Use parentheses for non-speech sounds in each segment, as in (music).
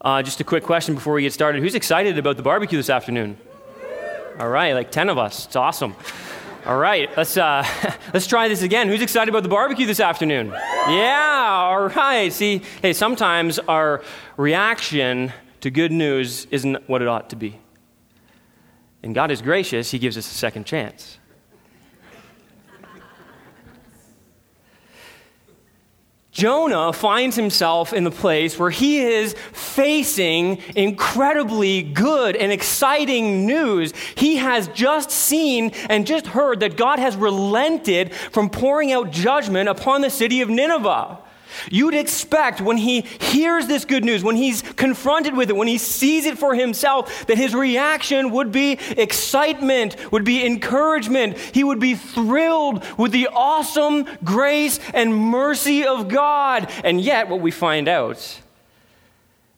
Uh, just a quick question before we get started. Who's excited about the barbecue this afternoon? All right, like 10 of us. It's awesome. All right, let's, uh, (laughs) let's try this again. Who's excited about the barbecue this afternoon? Yeah, all right. See, hey, sometimes our reaction to good news isn't what it ought to be. And God is gracious, He gives us a second chance. Jonah finds himself in the place where he is facing incredibly good and exciting news. He has just seen and just heard that God has relented from pouring out judgment upon the city of Nineveh. You'd expect when he hears this good news, when he's confronted with it, when he sees it for himself, that his reaction would be excitement, would be encouragement. He would be thrilled with the awesome grace and mercy of God. And yet, what we find out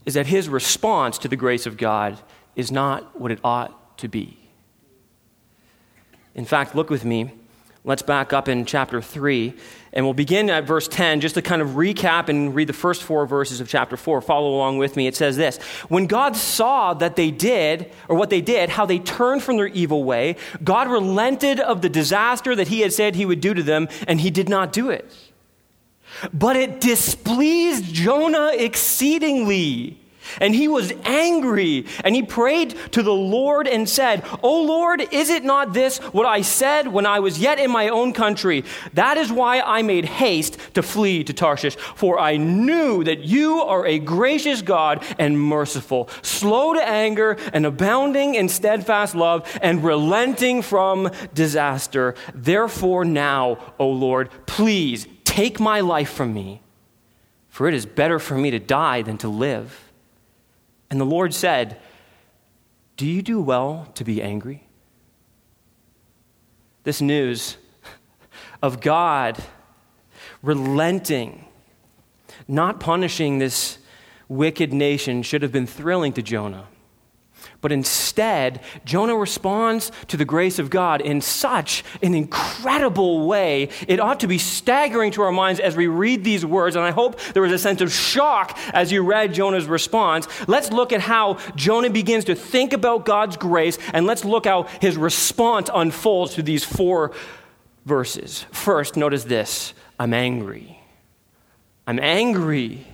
is that his response to the grace of God is not what it ought to be. In fact, look with me Let's back up in chapter 3, and we'll begin at verse 10 just to kind of recap and read the first four verses of chapter 4. Follow along with me. It says this When God saw that they did, or what they did, how they turned from their evil way, God relented of the disaster that he had said he would do to them, and he did not do it. But it displeased Jonah exceedingly and he was angry, and he prayed to the Lord and said, O Lord, is it not this what I said when I was yet in my own country? That is why I made haste to flee to Tarshish, for I knew that you are a gracious God and merciful, slow to anger and abounding in steadfast love and relenting from disaster. Therefore, now, O Lord, please take my life from me, for it is better for me to die than to live. And the Lord said, Do you do well to be angry? This news of God relenting, not punishing this wicked nation, should have been thrilling to Jonah. But instead, Jonah responds to the grace of God in such an incredible way. It ought to be staggering to our minds as we read these words. And I hope there was a sense of shock as you read Jonah's response. Let's look at how Jonah begins to think about God's grace, and let's look how his response unfolds to these four verses. First, notice this I'm angry. I'm angry.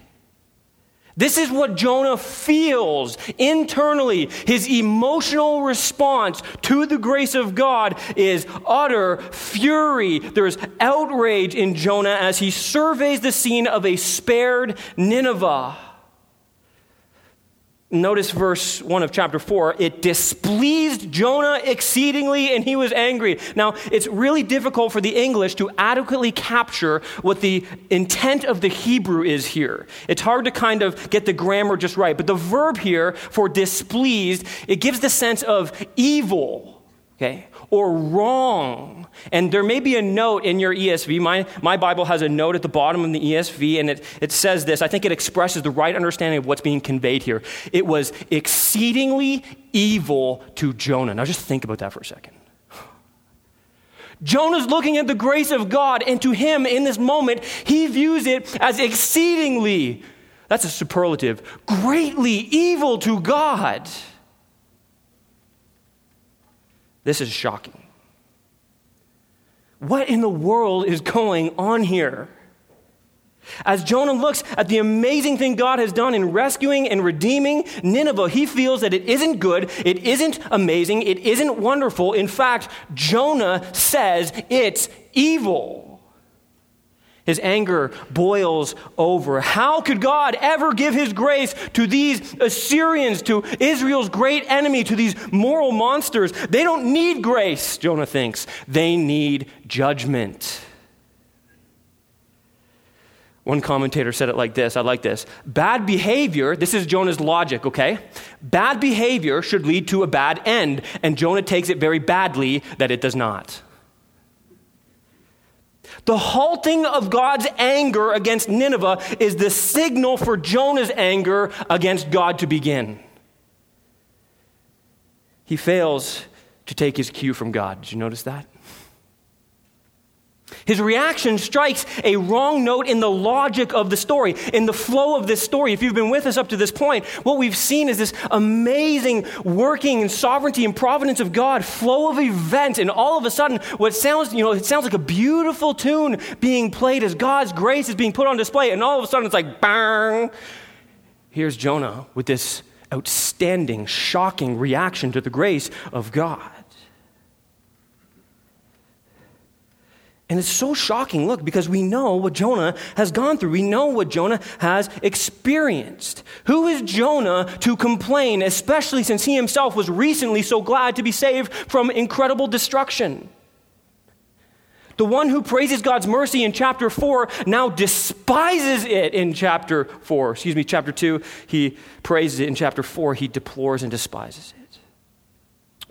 This is what Jonah feels internally. His emotional response to the grace of God is utter fury. There's outrage in Jonah as he surveys the scene of a spared Nineveh. Notice verse 1 of chapter 4. It displeased Jonah exceedingly, and he was angry. Now, it's really difficult for the English to adequately capture what the intent of the Hebrew is here. It's hard to kind of get the grammar just right. But the verb here for displeased, it gives the sense of evil, okay, or wrong and there may be a note in your ESV. My, my Bible has a note at the bottom of the ESV, and it, it says this. I think it expresses the right understanding of what's being conveyed here. It was exceedingly evil to Jonah. Now just think about that for a second. Jonah's looking at the grace of God, and to him in this moment, he views it as exceedingly, that's a superlative, greatly evil to God. This is shocking. What in the world is going on here? As Jonah looks at the amazing thing God has done in rescuing and redeeming Nineveh, he feels that it isn't good, it isn't amazing, it isn't wonderful. In fact, Jonah says it's evil. His anger boils over. How could God ever give his grace to these Assyrians, to Israel's great enemy, to these moral monsters? They don't need grace, Jonah thinks. They need judgment. One commentator said it like this I like this. Bad behavior, this is Jonah's logic, okay? Bad behavior should lead to a bad end, and Jonah takes it very badly that it does not. The halting of God's anger against Nineveh is the signal for Jonah's anger against God to begin. He fails to take his cue from God. Did you notice that? His reaction strikes a wrong note in the logic of the story, in the flow of this story. If you've been with us up to this point, what we've seen is this amazing working and sovereignty and providence of God, flow of events, and all of a sudden, what sounds, you know, it sounds like a beautiful tune being played as God's grace is being put on display, and all of a sudden it's like bang. Here's Jonah with this outstanding, shocking reaction to the grace of God. And it's so shocking, look, because we know what Jonah has gone through. We know what Jonah has experienced. Who is Jonah to complain, especially since he himself was recently so glad to be saved from incredible destruction? The one who praises God's mercy in chapter 4 now despises it in chapter 4. Excuse me, chapter 2, he praises it. In chapter 4, he deplores and despises it.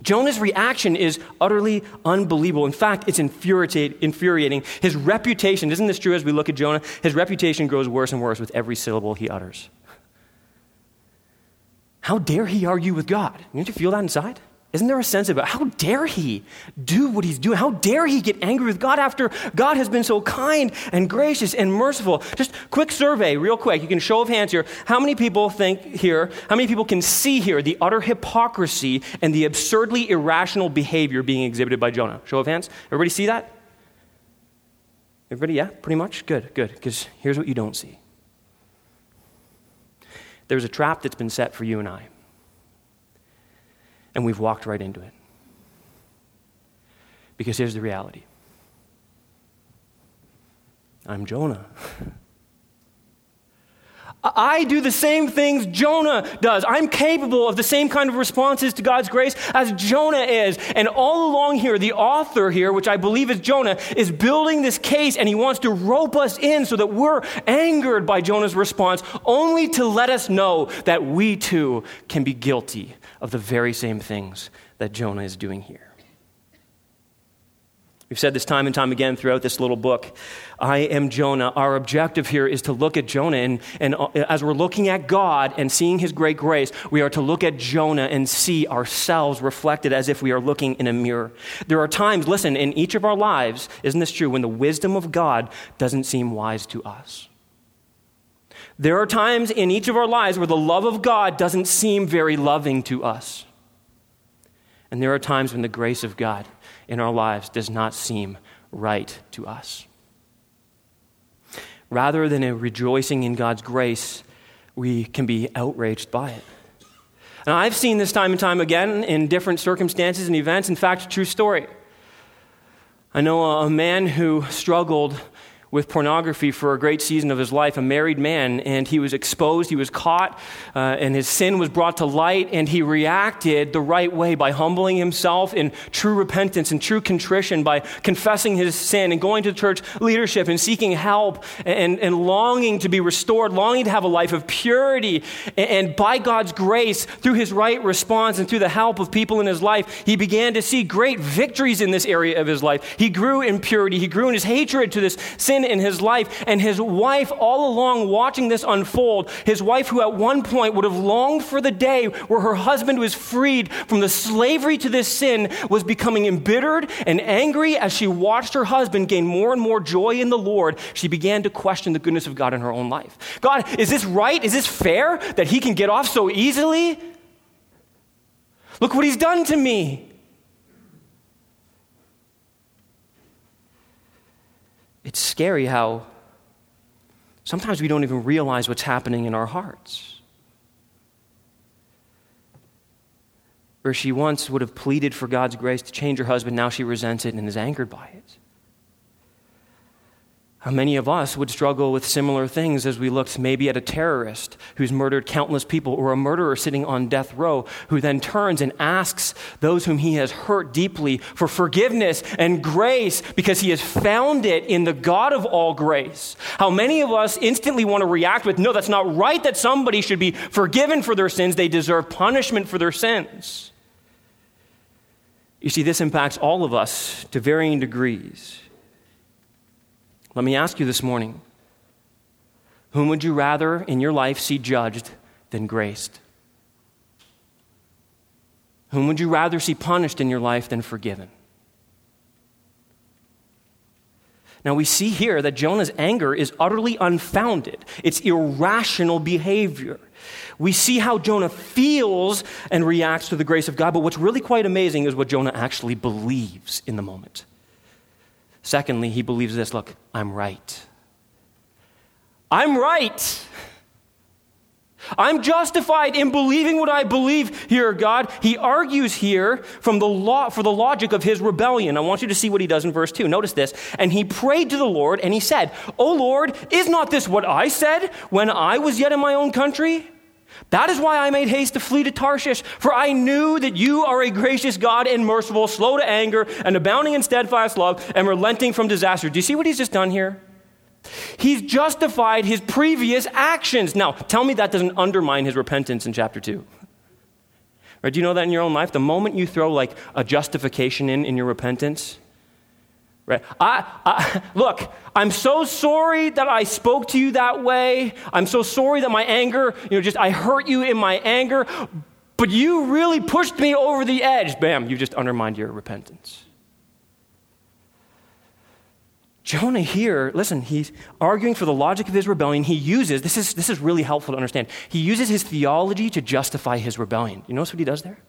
Jonah's reaction is utterly unbelievable. In fact, it's infuriating. His reputation, isn't this true as we look at Jonah? His reputation grows worse and worse with every syllable he utters. How dare he argue with God? Don't you feel that inside? Isn't there a sense of how dare he do what he's doing? How dare he get angry with God after God has been so kind and gracious and merciful? Just quick survey, real quick. You can show of hands here. How many people think here, how many people can see here the utter hypocrisy and the absurdly irrational behavior being exhibited by Jonah? Show of hands. Everybody see that? Everybody, yeah, pretty much? Good, good. Because here's what you don't see there's a trap that's been set for you and I and we've walked right into it. Because here's the reality I'm Jonah. (laughs) I do the same things Jonah does. I'm capable of the same kind of responses to God's grace as Jonah is. And all along here, the author here, which I believe is Jonah, is building this case and he wants to rope us in so that we're angered by Jonah's response, only to let us know that we too can be guilty of the very same things that Jonah is doing here. We've said this time and time again throughout this little book. I am Jonah. Our objective here is to look at Jonah, and, and uh, as we're looking at God and seeing his great grace, we are to look at Jonah and see ourselves reflected as if we are looking in a mirror. There are times, listen, in each of our lives, isn't this true, when the wisdom of God doesn't seem wise to us? There are times in each of our lives where the love of God doesn't seem very loving to us. And there are times when the grace of God in our lives does not seem right to us. Rather than a rejoicing in God's grace, we can be outraged by it. And I've seen this time and time again in different circumstances and events. In fact, true story. I know a man who struggled with pornography for a great season of his life, a married man, and he was exposed, he was caught, uh, and his sin was brought to light, and he reacted the right way by humbling himself in true repentance and true contrition, by confessing his sin and going to church leadership and seeking help and, and longing to be restored, longing to have a life of purity. And, and by God's grace, through his right response and through the help of people in his life, he began to see great victories in this area of his life. He grew in purity, he grew in his hatred to this sin in his life. And his wife, all along watching this unfold, his wife, who at one point would have longed for the day where her husband was freed from the slavery to this sin, was becoming embittered and angry as she watched her husband gain more and more joy in the Lord. She began to question the goodness of God in her own life. God, is this right? Is this fair that he can get off so easily? Look what he's done to me. it's scary how sometimes we don't even realize what's happening in our hearts. Where she once would have pleaded for God's grace to change her husband, now she resents it and is angered by it. How many of us would struggle with similar things as we looked maybe at a terrorist who's murdered countless people, or a murderer sitting on death row who then turns and asks those whom he has hurt deeply for forgiveness and grace because he has found it in the God of all grace? How many of us instantly want to react with, no, that's not right that somebody should be forgiven for their sins, they deserve punishment for their sins. You see, this impacts all of us to varying degrees. Let me ask you this morning whom would you rather in your life see judged than graced? Whom would you rather see punished in your life than forgiven? Now we see here that Jonah's anger is utterly unfounded, it's irrational behavior. We see how Jonah feels and reacts to the grace of God, but what's really quite amazing is what Jonah actually believes in the moment. Secondly, he believes this look, I'm right. I'm right. I'm justified in believing what I believe here, God. He argues here from the law for the logic of his rebellion. I want you to see what he does in verse 2. Notice this. And he prayed to the Lord and he said, "O Lord, is not this what I said when I was yet in my own country? That is why I made haste to flee to Tarshish, for I knew that you are a gracious God and merciful, slow to anger, and abounding in steadfast love, and relenting from disaster. Do you see what he's just done here? He's justified his previous actions. Now, tell me that doesn't undermine his repentance in chapter 2. Right? Do you know that in your own life? The moment you throw like a justification in in your repentance, Right? I, I, look, I'm so sorry that I spoke to you that way. I'm so sorry that my anger, you know, just I hurt you in my anger, but you really pushed me over the edge. Bam, you just undermined your repentance. Jonah here, listen, he's arguing for the logic of his rebellion. He uses, this is, this is really helpful to understand, he uses his theology to justify his rebellion. You notice what he does there?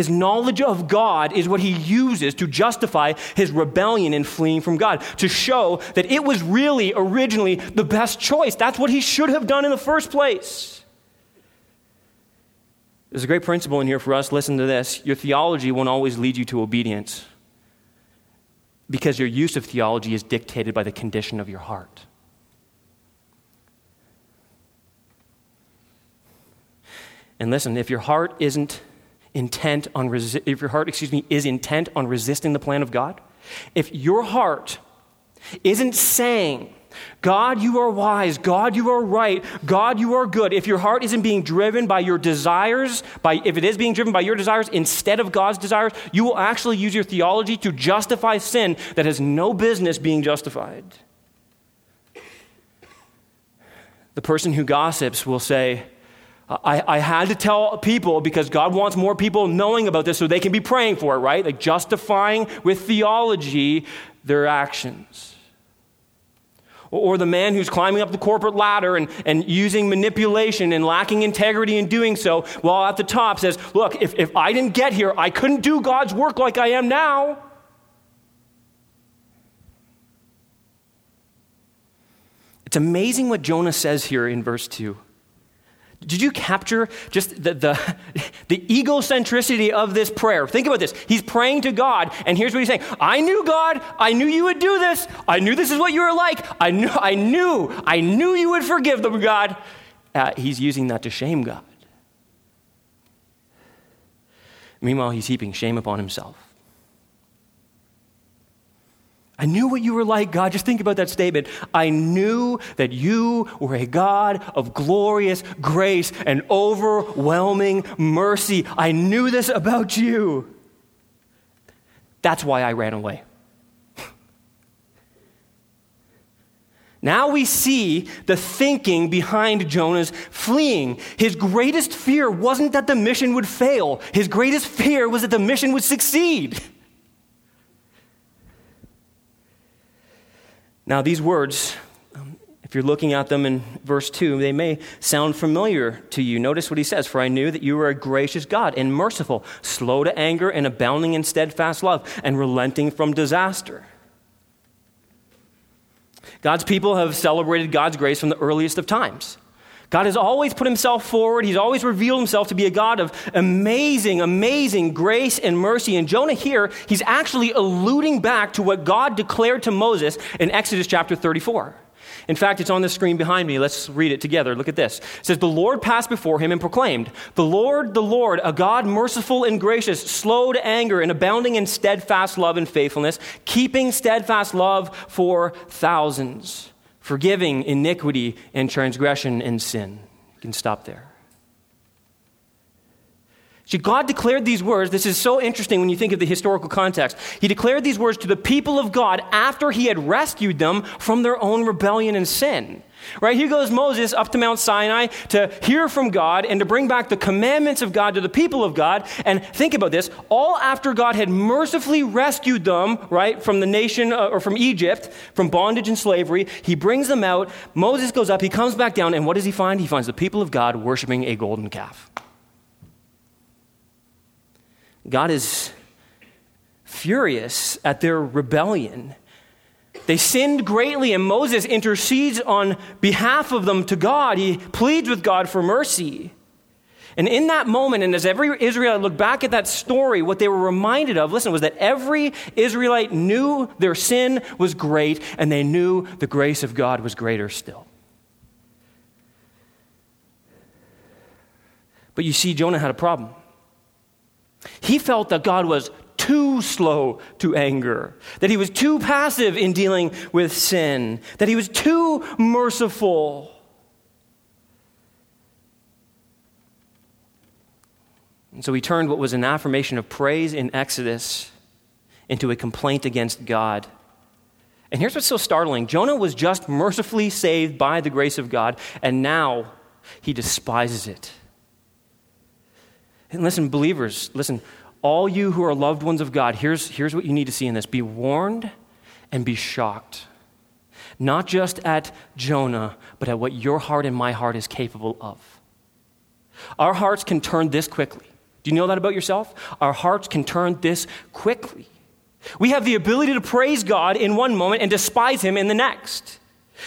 His knowledge of God is what he uses to justify his rebellion and fleeing from God, to show that it was really originally the best choice. That's what he should have done in the first place. There's a great principle in here for us. Listen to this. Your theology won't always lead you to obedience because your use of theology is dictated by the condition of your heart. And listen, if your heart isn't intent on resi- if your heart, excuse me, is intent on resisting the plan of God, if your heart isn't saying, God, you are wise. God, you are right. God, you are good. If your heart isn't being driven by your desires, by, if it is being driven by your desires instead of God's desires, you will actually use your theology to justify sin that has no business being justified. The person who gossips will say, I, I, had to tell people because God wants more people knowing about this so they can be praying for it, right? Like justifying with theology their actions. Or, or the man who's climbing up the corporate ladder and, and using manipulation and lacking integrity in doing so, while at the top says, Look, if, if I didn't get here, I couldn't do God's work like I am now. It's amazing what Jonah says here in verse 2. Did you capture just the, the, (laughs) the, egocentricity of this prayer? Think about this. He's praying to God, and here's what he's saying I knew God, I knew you would do this, I knew this is what you were like, I knew, I knew, I knew you would forgive them, God. Uh, he's using that to shame God. Meanwhile, he's heaping shame upon himself. I knew what you were like, God. Just think about that statement. I knew that you were a God of glorious grace and overwhelming mercy. I knew this about you. That's why I ran away. (laughs) Now we see the thinking behind Jonah's fleeing. His greatest fear wasn't that the mission would fail, his greatest fear was that the mission would succeed. (laughs) Now, these words, um, if you're looking at them in verse 2, they may sound familiar to you. Notice what he says For I knew that you were a gracious God and merciful, slow to anger and abounding in steadfast love, and relenting from disaster. God's people have celebrated God's grace from the earliest of times. God has always put himself forward. He's always revealed himself to be a God of amazing, amazing grace and mercy. And Jonah here, he's actually alluding back to what God declared to Moses in Exodus chapter 34. In fact, it's on the screen behind me. Let's read it together. Look at this. It says, The Lord passed before him and proclaimed, The Lord, the Lord, a God merciful and gracious, slow to anger, and abounding in steadfast love and faithfulness, keeping steadfast love for thousands forgiving iniquity and transgression and sin. You can stop there. See, God declared these words. This is so interesting when you think of the historical context. He declared these words to the people of God after he had rescued them from their own rebellion and sin. Right? Here goes Moses up to Mount Sinai to hear from God and to bring back the commandments of God to the people of God. And think about this all after God had mercifully rescued them, right, from the nation uh, or from Egypt, from bondage and slavery. He brings them out. Moses goes up, he comes back down, and what does he find? He finds the people of God worshiping a golden calf. God is furious at their rebellion. They sinned greatly, and Moses intercedes on behalf of them to God. He pleads with God for mercy. And in that moment, and as every Israelite looked back at that story, what they were reminded of, listen, was that every Israelite knew their sin was great, and they knew the grace of God was greater still. But you see, Jonah had a problem. He felt that God was too slow to anger, that he was too passive in dealing with sin, that he was too merciful. And so he turned what was an affirmation of praise in Exodus into a complaint against God. And here's what's so startling Jonah was just mercifully saved by the grace of God, and now he despises it. And listen, believers, listen, all you who are loved ones of God, here's, here's what you need to see in this be warned and be shocked. Not just at Jonah, but at what your heart and my heart is capable of. Our hearts can turn this quickly. Do you know that about yourself? Our hearts can turn this quickly. We have the ability to praise God in one moment and despise Him in the next.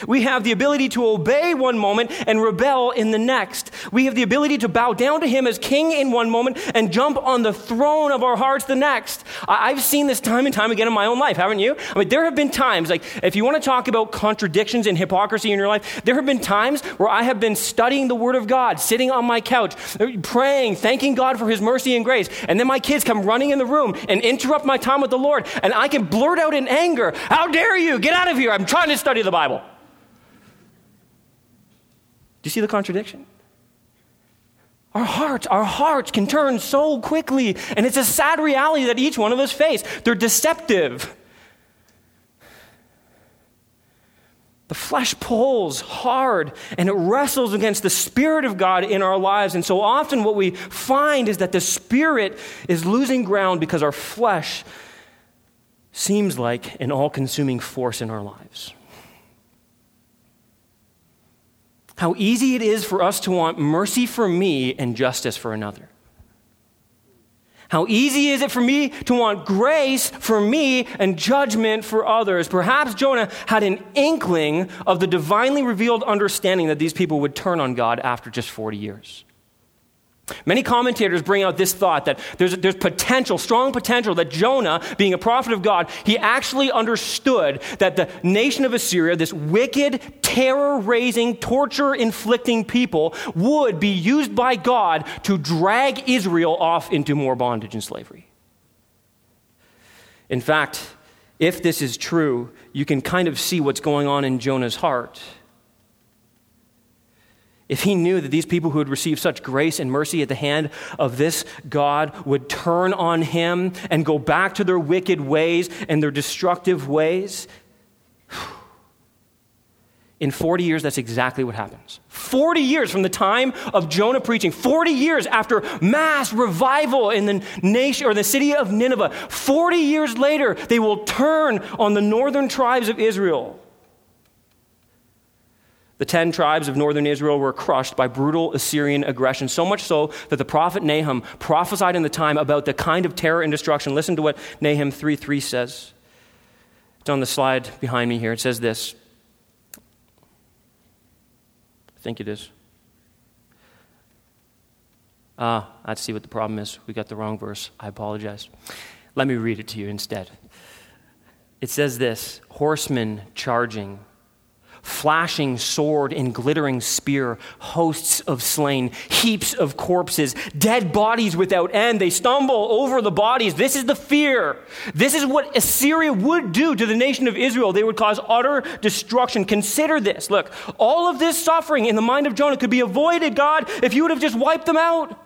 We have the ability to obey one moment and rebel in the next. We have the ability to bow down to Him as King in one moment and jump on the throne of our hearts the next. I've seen this time and time again in my own life, haven't you? I mean, there have been times, like, if you want to talk about contradictions and hypocrisy in your life, there have been times where I have been studying the Word of God, sitting on my couch, praying, thanking God for His mercy and grace, and then my kids come running in the room and interrupt my time with the Lord, and I can blurt out in anger, How dare you? Get out of here. I'm trying to study the Bible. Do you see the contradiction? Our hearts, our hearts can turn so quickly, and it's a sad reality that each one of us face. They're deceptive. The flesh pulls hard and it wrestles against the Spirit of God in our lives. And so often, what we find is that the Spirit is losing ground because our flesh seems like an all consuming force in our lives. How easy it is for us to want mercy for me and justice for another. How easy is it for me to want grace for me and judgment for others? Perhaps Jonah had an inkling of the divinely revealed understanding that these people would turn on God after just 40 years. Many commentators bring out this thought that there's, there's potential, strong potential, that Jonah, being a prophet of God, he actually understood that the nation of Assyria, this wicked, terror raising, torture inflicting people, would be used by God to drag Israel off into more bondage and slavery. In fact, if this is true, you can kind of see what's going on in Jonah's heart if he knew that these people who had received such grace and mercy at the hand of this God would turn on him and go back to their wicked ways and their destructive ways, in 40 years, that's exactly what happens. 40 years from the time of Jonah preaching, 40 years after mass revival in the nation or the city of Nineveh, 40 years later, they will turn on the northern tribes of Israel the ten tribes of northern Israel were crushed by brutal Assyrian aggression, so much so that the prophet Nahum prophesied in the time about the kind of terror and destruction. Listen to what Nahum 3 3 says. It's on the slide behind me here. It says this. I think it is. Ah, I see what the problem is. We got the wrong verse. I apologize. Let me read it to you instead. It says this Horsemen charging flashing sword and glittering spear, hosts of slain, heaps of corpses, dead bodies without end. They stumble over the bodies. This is the fear. This is what Assyria would do to the nation of Israel. They would cause utter destruction. Consider this. Look, all of this suffering in the mind of Jonah could be avoided, God, if you would have just wiped them out.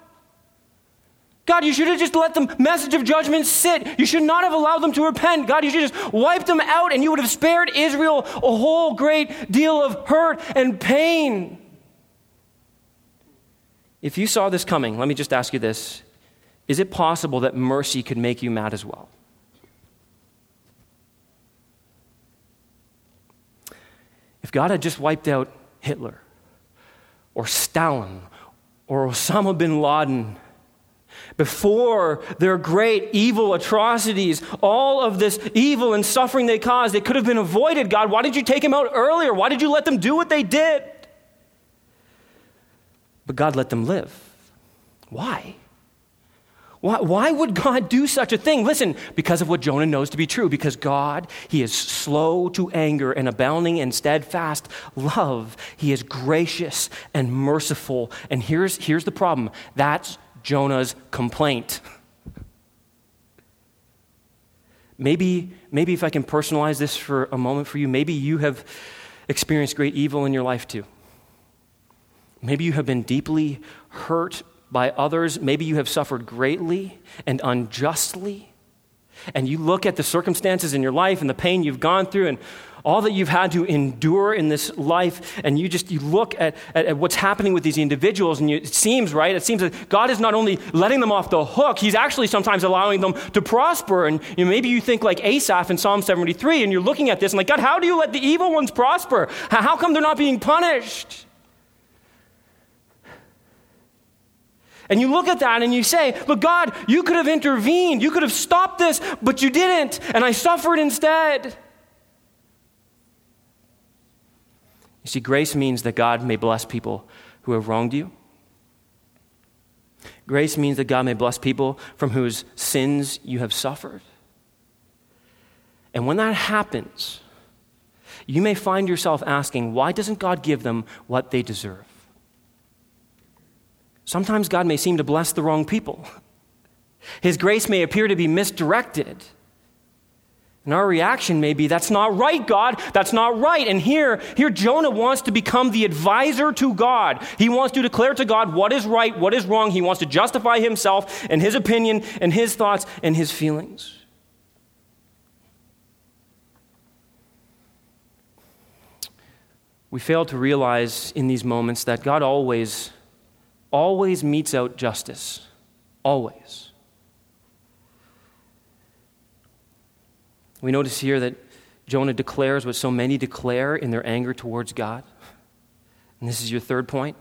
God, you should have just let the message of judgment sit. You should not have allowed them to repent. God, you should just wipe them out and you would have spared Israel a whole great deal of hurt and pain. If you saw this coming, let me just ask you this Is it possible that mercy could make you mad as well? If God had just wiped out Hitler or Stalin or Osama bin Laden, before their great evil atrocities, all of this evil and suffering they caused, it could have been avoided. God, why did you take them out earlier? Why did you let them do what they did? But God let them live. Why? Why, why would God do such a thing? Listen, because of what Jonah knows to be true. Because God, He is slow to anger and abounding in steadfast love. He is gracious and merciful. And here's, here's the problem that's Jonah's complaint. Maybe, maybe if I can personalize this for a moment for you, maybe you have experienced great evil in your life too. Maybe you have been deeply hurt by others. Maybe you have suffered greatly and unjustly. And you look at the circumstances in your life and the pain you've gone through, and all that you've had to endure in this life, and you just you look at, at, at what's happening with these individuals, and you, it seems, right? It seems that God is not only letting them off the hook, He's actually sometimes allowing them to prosper. And you know, maybe you think like Asaph in Psalm 73, and you're looking at this and like, God, how do you let the evil ones prosper? How come they're not being punished? And you look at that and you say, Look, God, you could have intervened. You could have stopped this, but you didn't. And I suffered instead. You see, grace means that God may bless people who have wronged you. Grace means that God may bless people from whose sins you have suffered. And when that happens, you may find yourself asking, why doesn't God give them what they deserve? Sometimes God may seem to bless the wrong people. His grace may appear to be misdirected. And our reaction may be, that's not right, God. That's not right. And here, here Jonah wants to become the advisor to God. He wants to declare to God what is right, what is wrong. He wants to justify himself and his opinion and his thoughts and his feelings. We fail to realize in these moments that God always, always metes out justice. Always. We notice here that Jonah declares what so many declare in their anger towards God. And this is your third point.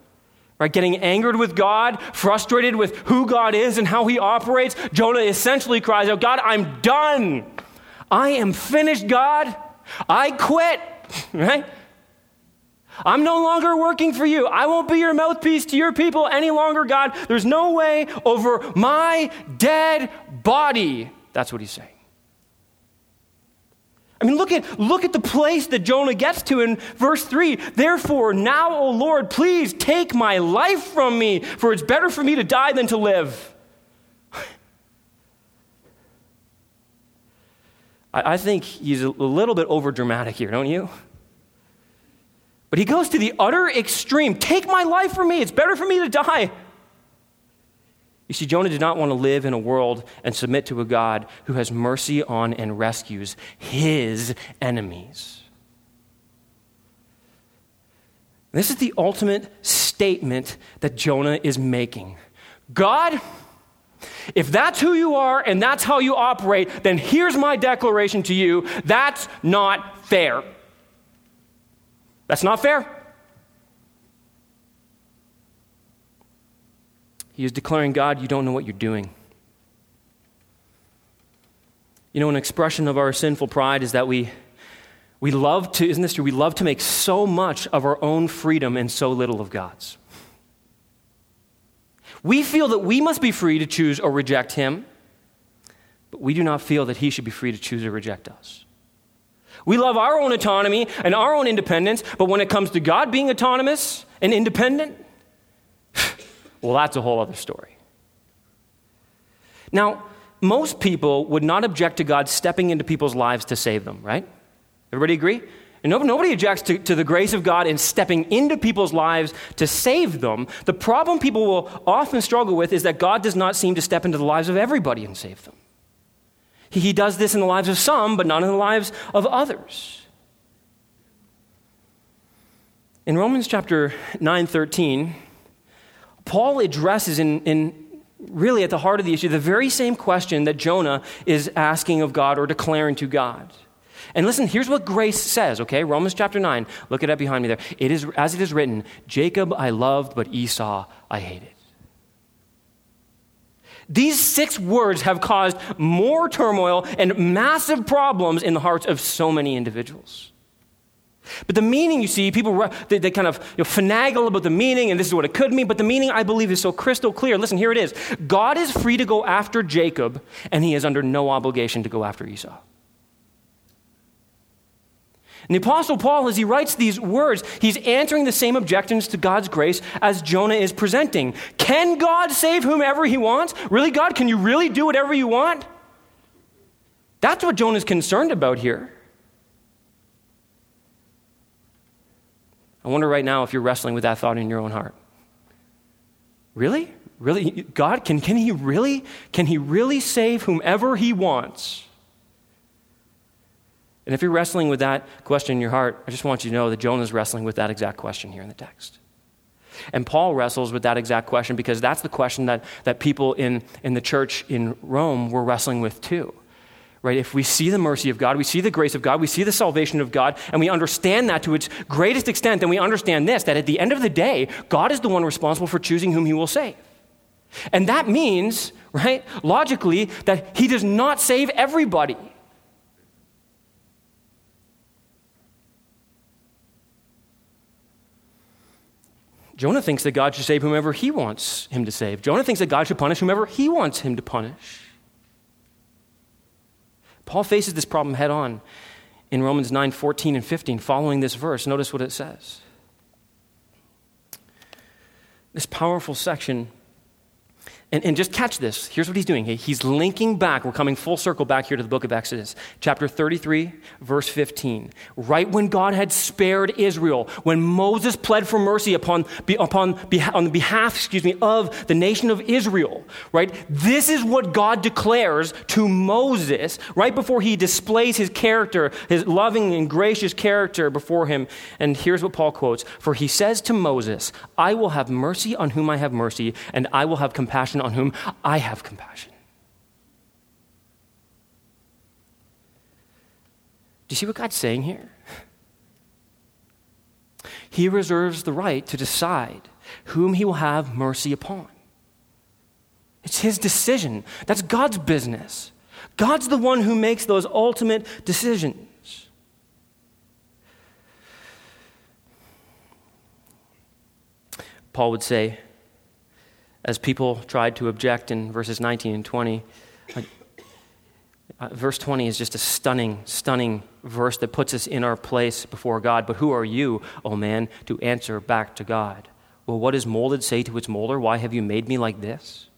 Right? Getting angered with God, frustrated with who God is and how he operates, Jonah essentially cries out, God, I'm done. I am finished, God. I quit. (laughs) Right? I'm no longer working for you. I won't be your mouthpiece to your people any longer, God. There's no way over my dead body. That's what he's saying. I mean, look at, look at the place that Jonah gets to in verse 3. Therefore, now, O Lord, please take my life from me, for it's better for me to die than to live. (laughs) I, I think he's a little bit over dramatic here, don't you? But he goes to the utter extreme. Take my life from me. It's better for me to die. You see, Jonah did not want to live in a world and submit to a God who has mercy on and rescues his enemies. This is the ultimate statement that Jonah is making. God, if that's who you are and that's how you operate, then here's my declaration to you that's not fair. That's not fair. He is declaring, God, you don't know what you're doing. You know, an expression of our sinful pride is that we, we love to, isn't this true? We love to make so much of our own freedom and so little of God's. We feel that we must be free to choose or reject Him, but we do not feel that He should be free to choose or reject us. We love our own autonomy and our own independence, but when it comes to God being autonomous and independent, (sighs) well, that's a whole other story. Now, most people would not object to God stepping into people's lives to save them, right? Everybody agree? And nobody objects to, to the grace of God in stepping into people's lives to save them. The problem people will often struggle with is that God does not seem to step into the lives of everybody and save them. He, does this in the lives of some, but not in the lives of others. In Romans chapter 9 13, Paul addresses in, in really at the heart of the issue the very same question that Jonah is asking of God or declaring to God. And listen, here's what grace says, okay? Romans chapter 9. Look at it behind me there. It is as it is written, Jacob I loved, but Esau I hated. These six words have caused more turmoil and massive problems in the hearts of so many individuals. But the meaning, you see, people they, they kind of you know, finagle about the meaning, and this is what it could mean. But the meaning, I believe, is so crystal clear. Listen, here it is God is free to go after Jacob, and he is under no obligation to go after Esau. And the Apostle Paul, as he writes these words, he's answering the same objections to God's grace as Jonah is presenting. Can God save whomever he wants? Really, God, can you really do whatever you want? That's what Jonah is concerned about here. I wonder right now if you're wrestling with that thought in your own heart. Really? Really? God, can, can he really? Can he really save whomever he wants? And if you're wrestling with that question in your heart, I just want you to know that Jonah is wrestling with that exact question here in the text. And Paul wrestles with that exact question because that's the question that, that people in, in the church in Rome were wrestling with too. Right? If we see the mercy of God, we see the grace of God, we see the salvation of God, and we understand that to its greatest extent, then we understand this that at the end of the day, God is the one responsible for choosing whom he will save. And that means, right, logically, that he does not save everybody. Jonah thinks that God should save whomever he wants him to save. Jonah thinks that God should punish whomever he wants him to punish. Paul faces this problem head on in Romans 9 14 and 15, following this verse. Notice what it says. This powerful section and, and just catch this. Here's what he's doing. He's linking back. We're coming full circle back here to the book of Exodus, chapter 33, verse 15. Right when God had spared Israel, when Moses pled for mercy upon, upon, on the behalf, excuse me, of the nation of Israel, right? This is what God declares to Moses right before he displays his character, his loving and gracious character before him. And here's what Paul quotes For he says to Moses, I will have mercy on whom I have mercy, and I will have compassion on whom I have compassion. Do you see what God's saying here? He reserves the right to decide whom he will have mercy upon. It's his decision. That's God's business. God's the one who makes those ultimate decisions. Paul would say, as people tried to object in verses 19 and 20. Uh, verse 20 is just a stunning, stunning verse that puts us in our place before God. But who are you, O oh man, to answer back to God? Well, what does molded say to its molder? Why have you made me like this?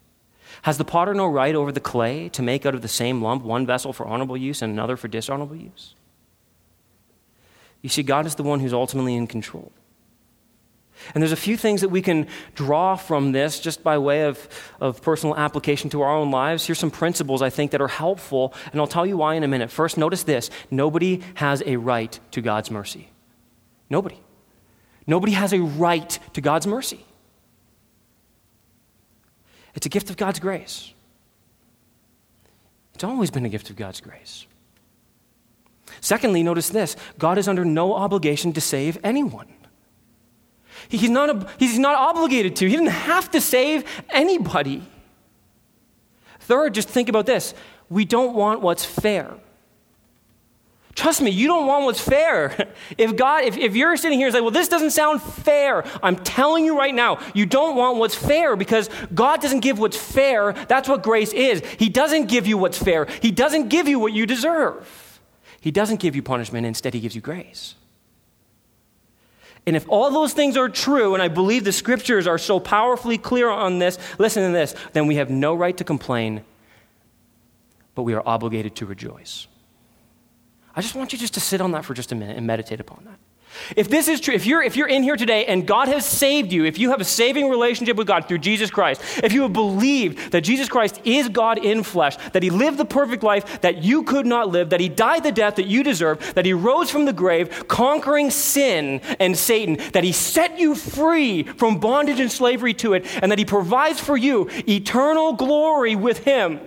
Has the potter no right over the clay to make out of the same lump one vessel for honorable use and another for dishonorable use? You see, God is the one who's ultimately in control. And there's a few things that we can draw from this just by way of, of personal application to our own lives. Here's some principles I think that are helpful, and I'll tell you why in a minute. First, notice this nobody has a right to God's mercy. Nobody. Nobody has a right to God's mercy. It's a gift of God's grace. It's always been a gift of God's grace. Secondly, notice this God is under no obligation to save anyone. He's not, he's not obligated to. He didn't have to save anybody. Third, just think about this we don't want what's fair. Trust me, you don't want what's fair. (laughs) If God, if, if you're sitting here and say, well, this doesn't sound fair, I'm telling you right now, you don't want what's fair because God doesn't give what's fair. That's what grace is. He doesn't give you what's fair. He doesn't give you what you deserve. He doesn't give you punishment, instead, He gives you grace. And if all those things are true, and I believe the scriptures are so powerfully clear on this, listen to this, then we have no right to complain, but we are obligated to rejoice. I just want you just to sit on that for just a minute and meditate upon that. If this is true, if you're, if you're in here today and God has saved you, if you have a saving relationship with God through Jesus Christ, if you have believed that Jesus Christ is God in flesh, that he lived the perfect life that you could not live, that he died the death that you deserve, that he rose from the grave, conquering sin and Satan, that he set you free from bondage and slavery to it, and that he provides for you eternal glory with him.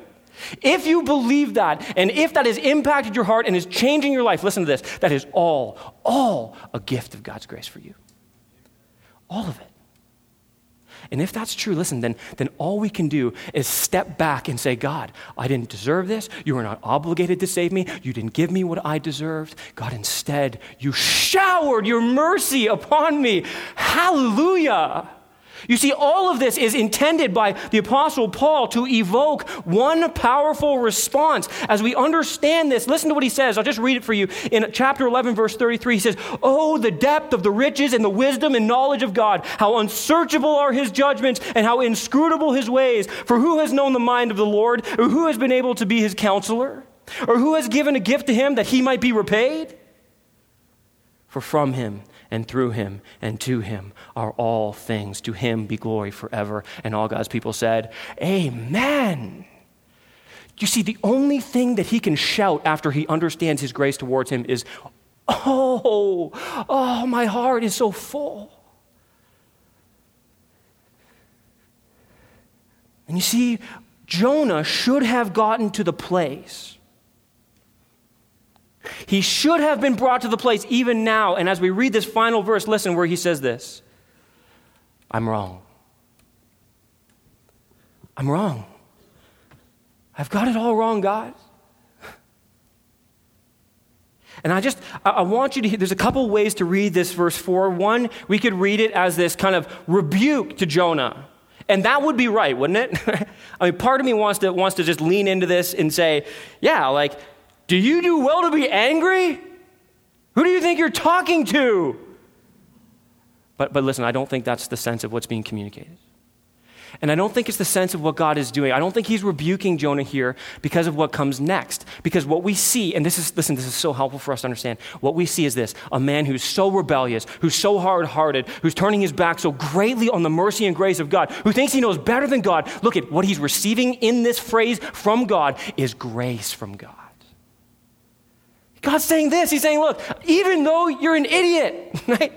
If you believe that, and if that has impacted your heart and is changing your life, listen to this that is all, all a gift of God's grace for you. All of it. And if that's true, listen, then, then all we can do is step back and say, God, I didn't deserve this. You were not obligated to save me. You didn't give me what I deserved. God, instead, you showered your mercy upon me. Hallelujah. You see, all of this is intended by the Apostle Paul to evoke one powerful response. As we understand this, listen to what he says. I'll just read it for you. In chapter 11, verse 33, he says, Oh, the depth of the riches and the wisdom and knowledge of God! How unsearchable are his judgments and how inscrutable his ways! For who has known the mind of the Lord, or who has been able to be his counselor? Or who has given a gift to him that he might be repaid? For from him and through him and to him are all things. To him be glory forever. And all God's people said, Amen. You see, the only thing that he can shout after he understands his grace towards him is, Oh, oh, my heart is so full. And you see, Jonah should have gotten to the place he should have been brought to the place even now. And as we read this final verse, listen where he says this I'm wrong. I'm wrong. I've got it all wrong, God. And I just, I want you to, hear, there's a couple ways to read this verse 4. One, we could read it as this kind of rebuke to Jonah. And that would be right, wouldn't it? (laughs) I mean, part of me wants to, wants to just lean into this and say, yeah, like, do you do well to be angry? Who do you think you're talking to? But, but listen, I don't think that's the sense of what's being communicated. And I don't think it's the sense of what God is doing. I don't think he's rebuking Jonah here because of what comes next. Because what we see, and this is, listen, this is so helpful for us to understand. What we see is this a man who's so rebellious, who's so hard hearted, who's turning his back so greatly on the mercy and grace of God, who thinks he knows better than God. Look at what he's receiving in this phrase from God is grace from God. God's saying this. He's saying, look, even though you're an idiot, (laughs) right?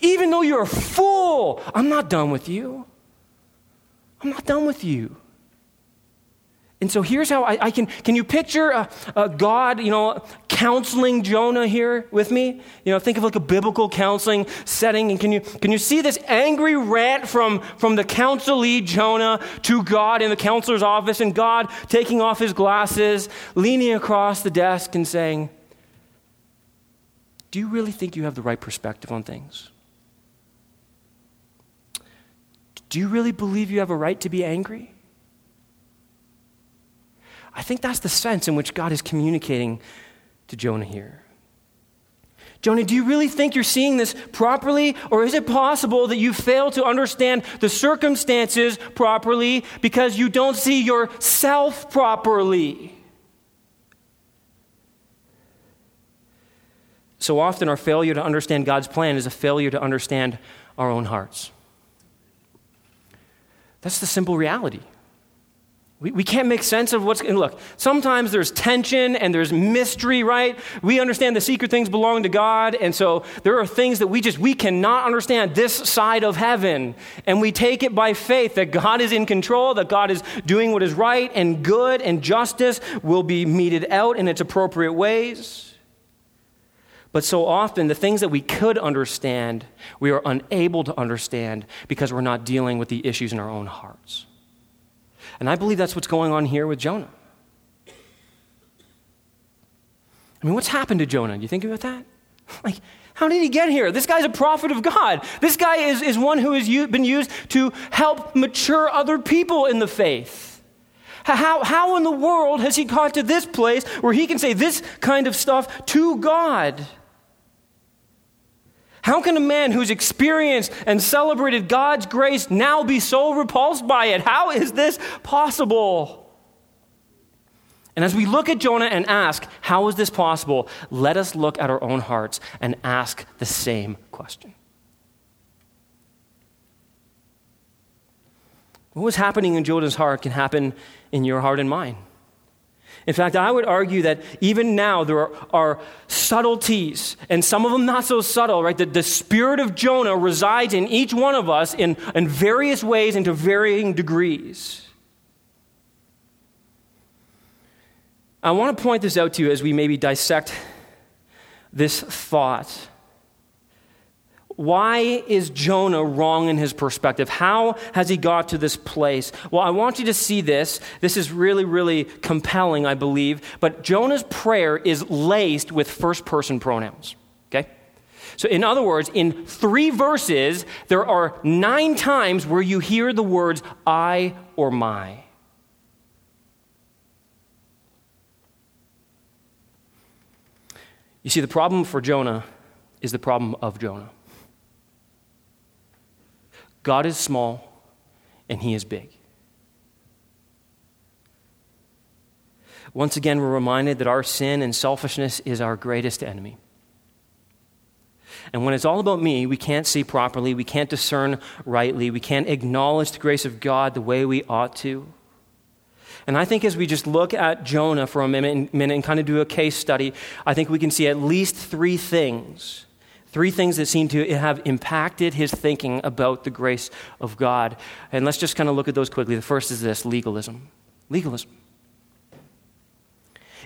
Even though you're a fool, I'm not done with you. I'm not done with you. And so here's how I, I can. Can you picture a, a, God, you know, counseling Jonah here with me? You know, think of like a biblical counseling setting. And can you can you see this angry rant from from the counselee Jonah to God in the counselor's office, and God taking off his glasses, leaning across the desk, and saying, "Do you really think you have the right perspective on things? Do you really believe you have a right to be angry?" I think that's the sense in which God is communicating to Jonah here. Jonah, do you really think you're seeing this properly? Or is it possible that you fail to understand the circumstances properly because you don't see yourself properly? So often, our failure to understand God's plan is a failure to understand our own hearts. That's the simple reality. We, we can't make sense of what's. going. Look, sometimes there's tension and there's mystery, right? We understand the secret things belong to God, and so there are things that we just we cannot understand this side of heaven, and we take it by faith that God is in control, that God is doing what is right and good, and justice will be meted out in its appropriate ways. But so often, the things that we could understand, we are unable to understand because we're not dealing with the issues in our own hearts. And I believe that's what's going on here with Jonah. I mean, what's happened to Jonah? Do you think about that? (laughs) Like, how did he get here? This guy's a prophet of God. This guy is, is one who has been used to help mature other people in the faith. How, how in the world has he got to this place where he can say this kind of stuff to God? How can a man who's experienced and celebrated God's grace now be so repulsed by it? How is this possible? And as we look at Jonah and ask, How is this possible? let us look at our own hearts and ask the same question. What was happening in Jonah's heart can happen in your heart and mine. In fact, I would argue that even now there are, are, subtleties, and some of them not so subtle, right? That the spirit of Jonah resides in each one of us in, in various ways and to varying degrees. I want to point this out to you as we maybe dissect this thought. Why is Jonah wrong in his perspective? How has he got to this place? Well, I want you to see this. This is really, really compelling, I believe. But Jonah's prayer is laced with first person pronouns. Okay? So, in other words, in three verses, there are nine times where you hear the words I or my. You see, the problem for Jonah is the problem of Jonah. God is small and he is big. Once again, we're reminded that our sin and selfishness is our greatest enemy. And when it's all about me, we can't see properly, we can't discern rightly, we can't acknowledge the grace of God the way we ought to. And I think as we just look at Jonah for a minute, and kind of do a case study, I think we can see at least three things. Three things that seem to have impacted his thinking about the grace of God. And let's just kind of look at those quickly. The first is this legalism. Legalism.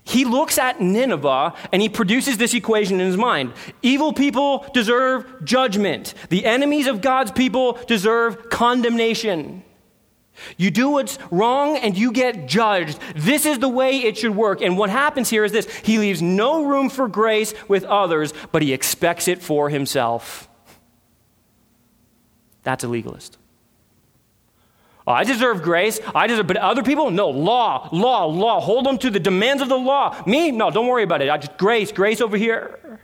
He looks at Nineveh and he produces this equation in his mind. Evil people deserve judgment. The enemies of God's people deserve condemnation. You do what's wrong and you get judged. This is the way it should work. And what happens here is this He leaves no room for grace with others, but he expects it for himself. That's a legalist. Oh, I deserve grace. I deserve, but other people, no. Law, law, law. Hold them to the demands of the law. Me, no. Don't worry about it. I just grace, grace over here.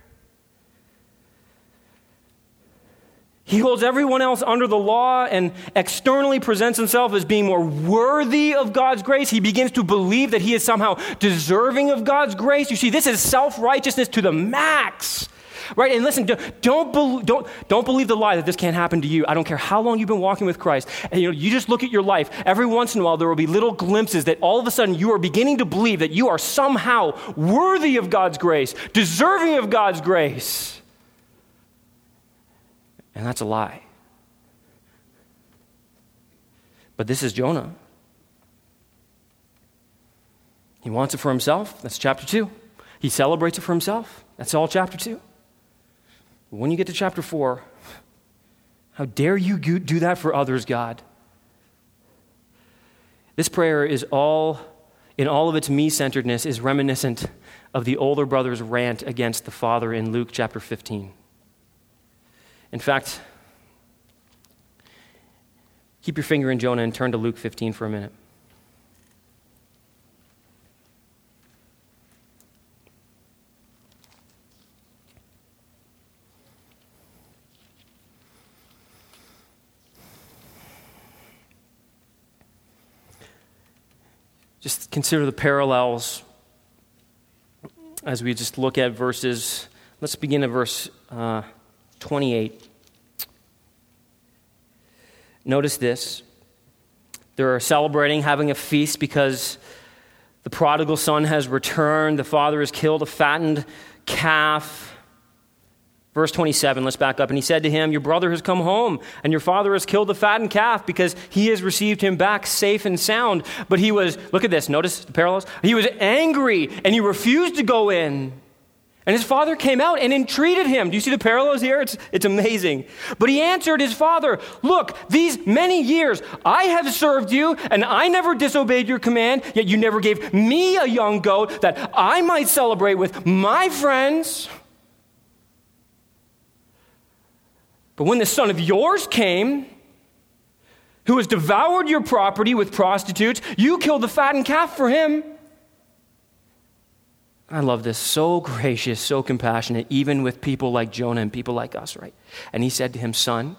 He holds everyone else under the law and externally presents himself as being more worthy of God's grace. He begins to believe that he is somehow deserving of God's grace. You see, this is self righteousness to the max. Right? And listen, don't, don't, don't believe the lie that this can't happen to you. I don't care how long you've been walking with Christ. And, you, know, you just look at your life. Every once in a while, there will be little glimpses that all of a sudden you are beginning to believe that you are somehow worthy of God's grace, deserving of God's grace. And that's a lie. But this is Jonah. He wants it for himself. That's chapter 2. He celebrates it for himself. That's all chapter 2. When you get to chapter 4, how dare you do that for others, God? This prayer is all, in all of its me centeredness, is reminiscent of the older brother's rant against the father in Luke chapter 15. In fact, keep your finger in Jonah and turn to Luke 15 for a minute. Just consider the parallels as we just look at verses. Let's begin at verse uh, 28. Notice this. They're celebrating, having a feast because the prodigal son has returned. The father has killed a fattened calf. Verse 27, let's back up. And he said to him, Your brother has come home, and your father has killed the fattened calf because he has received him back safe and sound. But he was, look at this, notice the parallels. He was angry, and he refused to go in. And his father came out and entreated him. Do you see the parallels here? It's, it's amazing. But he answered his father, Look, these many years I have served you, and I never disobeyed your command, yet you never gave me a young goat that I might celebrate with my friends. But when the son of yours came, who has devoured your property with prostitutes, you killed the fattened calf for him. I love this. So gracious, so compassionate, even with people like Jonah and people like us, right? And he said to him, Son,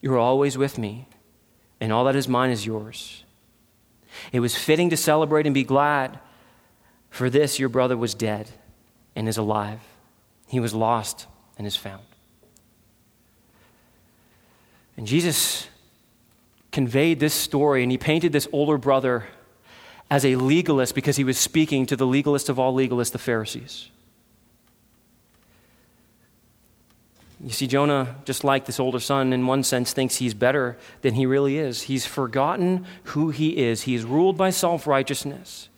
you're always with me, and all that is mine is yours. It was fitting to celebrate and be glad For this your brother was dead and is alive. He was lost and is found. And Jesus conveyed this story and he painted this older brother as a legalist because he was speaking to the legalist of all legalists, the Pharisees. You see, Jonah, just like this older son, in one sense, thinks he's better than he really is. He's forgotten who he is. He is ruled by self righteousness.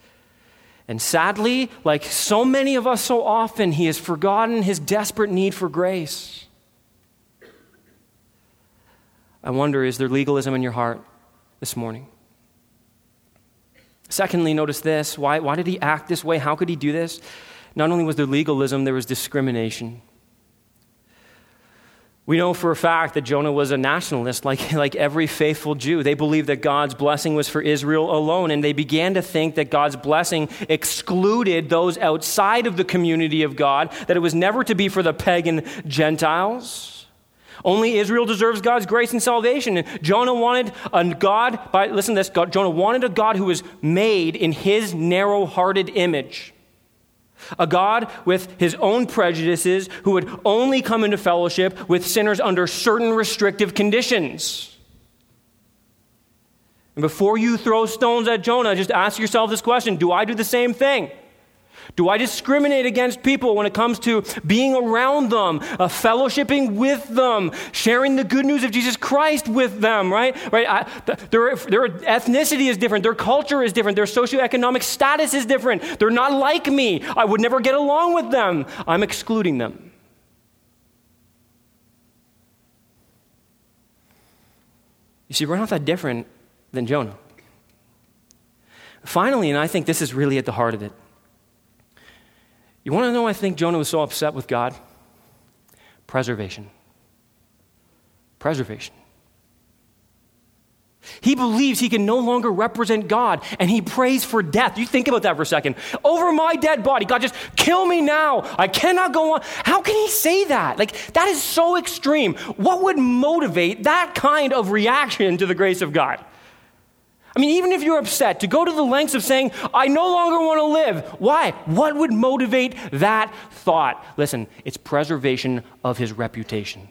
And sadly, like so many of us so often, he has forgotten his desperate need for grace. I wonder is there legalism in your heart this morning? Secondly, notice this. Why, why did he act this way? How could he do this? Not only was there legalism, there was discrimination. We know for a fact that Jonah was a nationalist, like, (laughs) like every faithful Jew. They believed that God's blessing was for Israel alone, and they began to think that God's blessing excluded those outside of the community of God, that it was never to be for the pagan Gentiles. Only Israel deserves God's grace and salvation. And Jonah wanted a God, by, listen to this, God, Jonah wanted a God who was made in his narrow hearted image. A God with his own prejudices who would only come into fellowship with sinners under certain restrictive conditions. And before you throw stones at Jonah, just ask yourself this question Do I do the same thing? Do I discriminate against people when it comes to being around them, uh, fellowshipping with them, sharing the good news of Jesus Christ with them, right? Right? I, their, their ethnicity is different, their culture is different, their socioeconomic status is different. They're not like me. I would never get along with them. I'm excluding them. You see, we're not that different than Jonah. Finally, and I think this is really at the heart of it. You want to know why I think Jonah was so upset with God? Preservation. Preservation. He believes he can no longer represent God and he prays for death. You think about that for a second. Over my dead body, God, just kill me now. I cannot go on. How can he say that? Like, that is so extreme. What would motivate that kind of reaction to the grace of God? I mean, even if you're upset, to go to the lengths of saying, I no longer want to live. Why? What would motivate that thought? Listen, it's preservation of his reputation.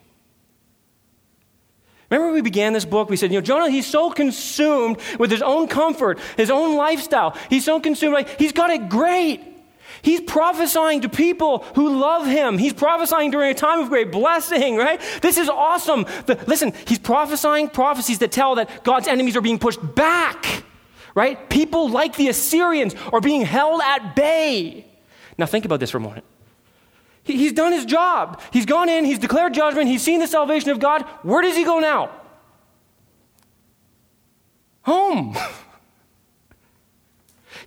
Remember we began this book? We said, you know, Jonah, he's so consumed with his own comfort, his own lifestyle. He's so consumed, like, he's got it great. He's prophesying to people who love him. He's prophesying during a time of great blessing, right? This is awesome. The, listen, he's prophesying prophecies that tell that God's enemies are being pushed back, right? People like the Assyrians are being held at bay. Now, think about this for a moment. He, he's done his job. He's gone in, he's declared judgment, he's seen the salvation of God. Where does he go now? Home. (laughs)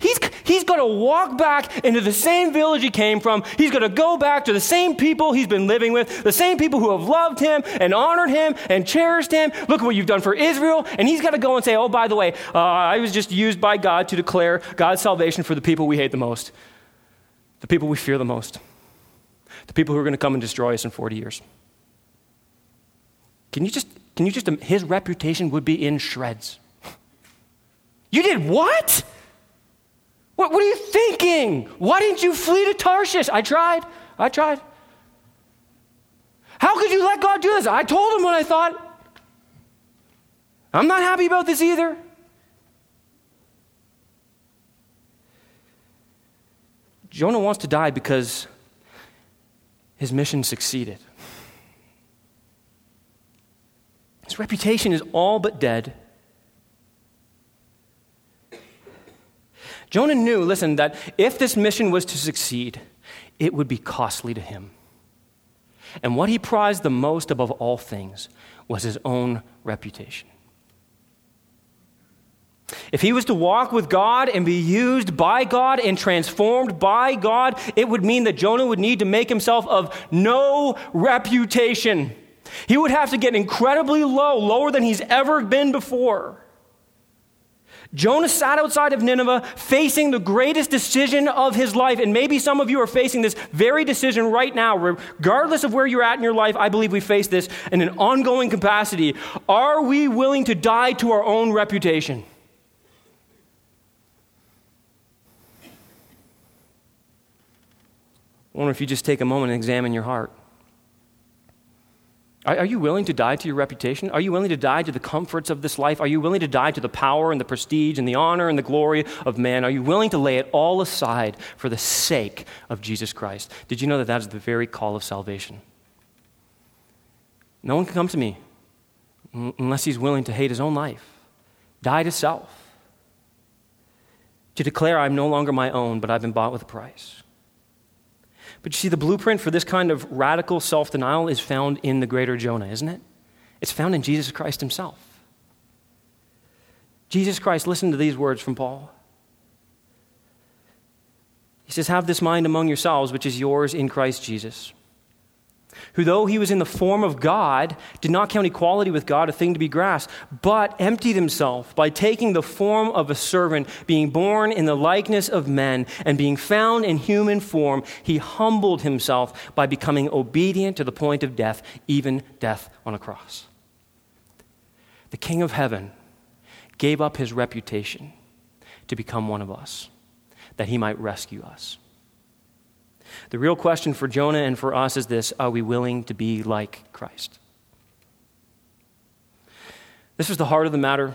He's, he's going to walk back into the same village he came from. He's going to go back to the same people he's been living with, the same people who have loved him and honored him and cherished him. Look what you've done for Israel. And he's got to go and say, oh, by the way, uh, I was just used by God to declare God's salvation for the people we hate the most, the people we fear the most, the people who are going to come and destroy us in 40 years. Can you just, can you just, his reputation would be in shreds. (laughs) You did what? What, what are you thinking? Why didn't you flee to Tarshish? I tried. I tried. How could you let God do this? I told him what I thought. I'm not happy about this either. Jonah wants to die because his mission succeeded. His reputation is all but dead. Jonah knew, listen, that if this mission was to succeed, it would be costly to him. And what he prized the most above all things was his own reputation. If he was to walk with God and be used by God and transformed by God, it would mean that Jonah would need to make himself of no reputation. He would have to get incredibly low, lower than he's ever been before. Jonah sat outside of Nineveh facing the greatest decision of his life. And maybe some of you are facing this very decision right now. Regardless of where you're at in your life, I believe we face this in an ongoing capacity. Are we willing to die to our own reputation? I wonder if you just take a moment and examine your heart. Are, are you willing to die to your reputation? Are you willing to die to the comforts of this life? Are you willing to die to the power and the prestige and the honor and the glory of man? Are you willing to lay it all aside for the sake of Jesus Christ? Did you know that that is the very call of salvation? No one can come to me unless he's willing to hate his own life, die to self, to declare I'm no longer my own, but I've been bought with a price. But you see, the blueprint for this kind of radical self denial is found in the greater Jonah, isn't it? It's found in Jesus Christ himself. Jesus Christ, listen to these words from Paul. He says, Have this mind among yourselves, which is yours in Christ Jesus who, though he was in the form of God, did not count equality with God a thing to be grasped, but emptied himself by taking the form of a servant, being born in the likeness of men, and being found in human form, he humbled himself by becoming obedient to the point of death, even death on a cross. The King of heaven gave up his reputation to become one of us, that he might rescue us. The real question for Jonah and for us is this are we willing to be like Christ? This is the heart of the matter.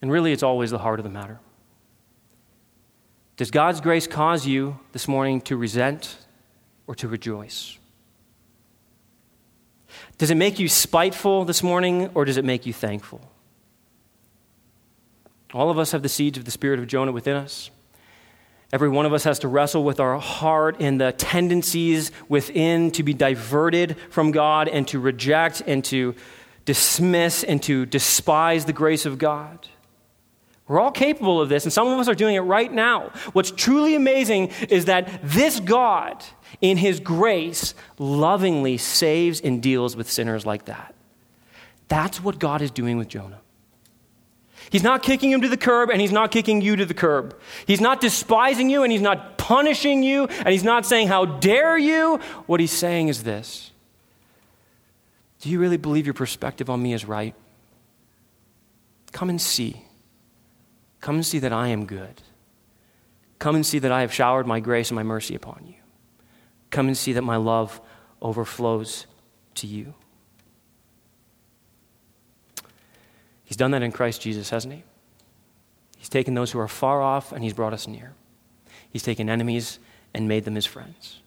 And really, it's always the heart of the matter. Does God's grace cause you this morning to resent or to rejoice? Does it make you spiteful this morning or does it make you thankful? All of us have the seeds of the spirit of Jonah within us. Every one of us has to wrestle with our heart and the tendencies within to be diverted from God and to reject and to dismiss and to despise the grace of God. We're all capable of this, and some of us are doing it right now. What's truly amazing is that this God, in His grace, lovingly saves and deals with sinners like that. That's what God is doing with Jonah. He's not kicking him to the curb and he's not kicking you to the curb. He's not despising you and he's not punishing you and he's not saying, How dare you? What he's saying is this Do you really believe your perspective on me is right? Come and see. Come and see that I am good. Come and see that I have showered my grace and my mercy upon you. Come and see that my love overflows to you. He's done that in Christ Jesus, hasn't he? He's taken those who are far off and he's brought us near. He's taken enemies and made them his friends.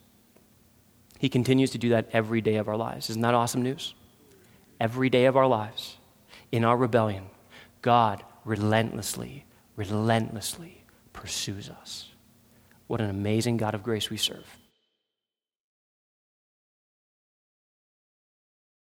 He continues to do that every day of our lives. Isn't that awesome news? Every day of our lives, in our rebellion, God relentlessly, relentlessly pursues us. What an amazing God of grace we serve.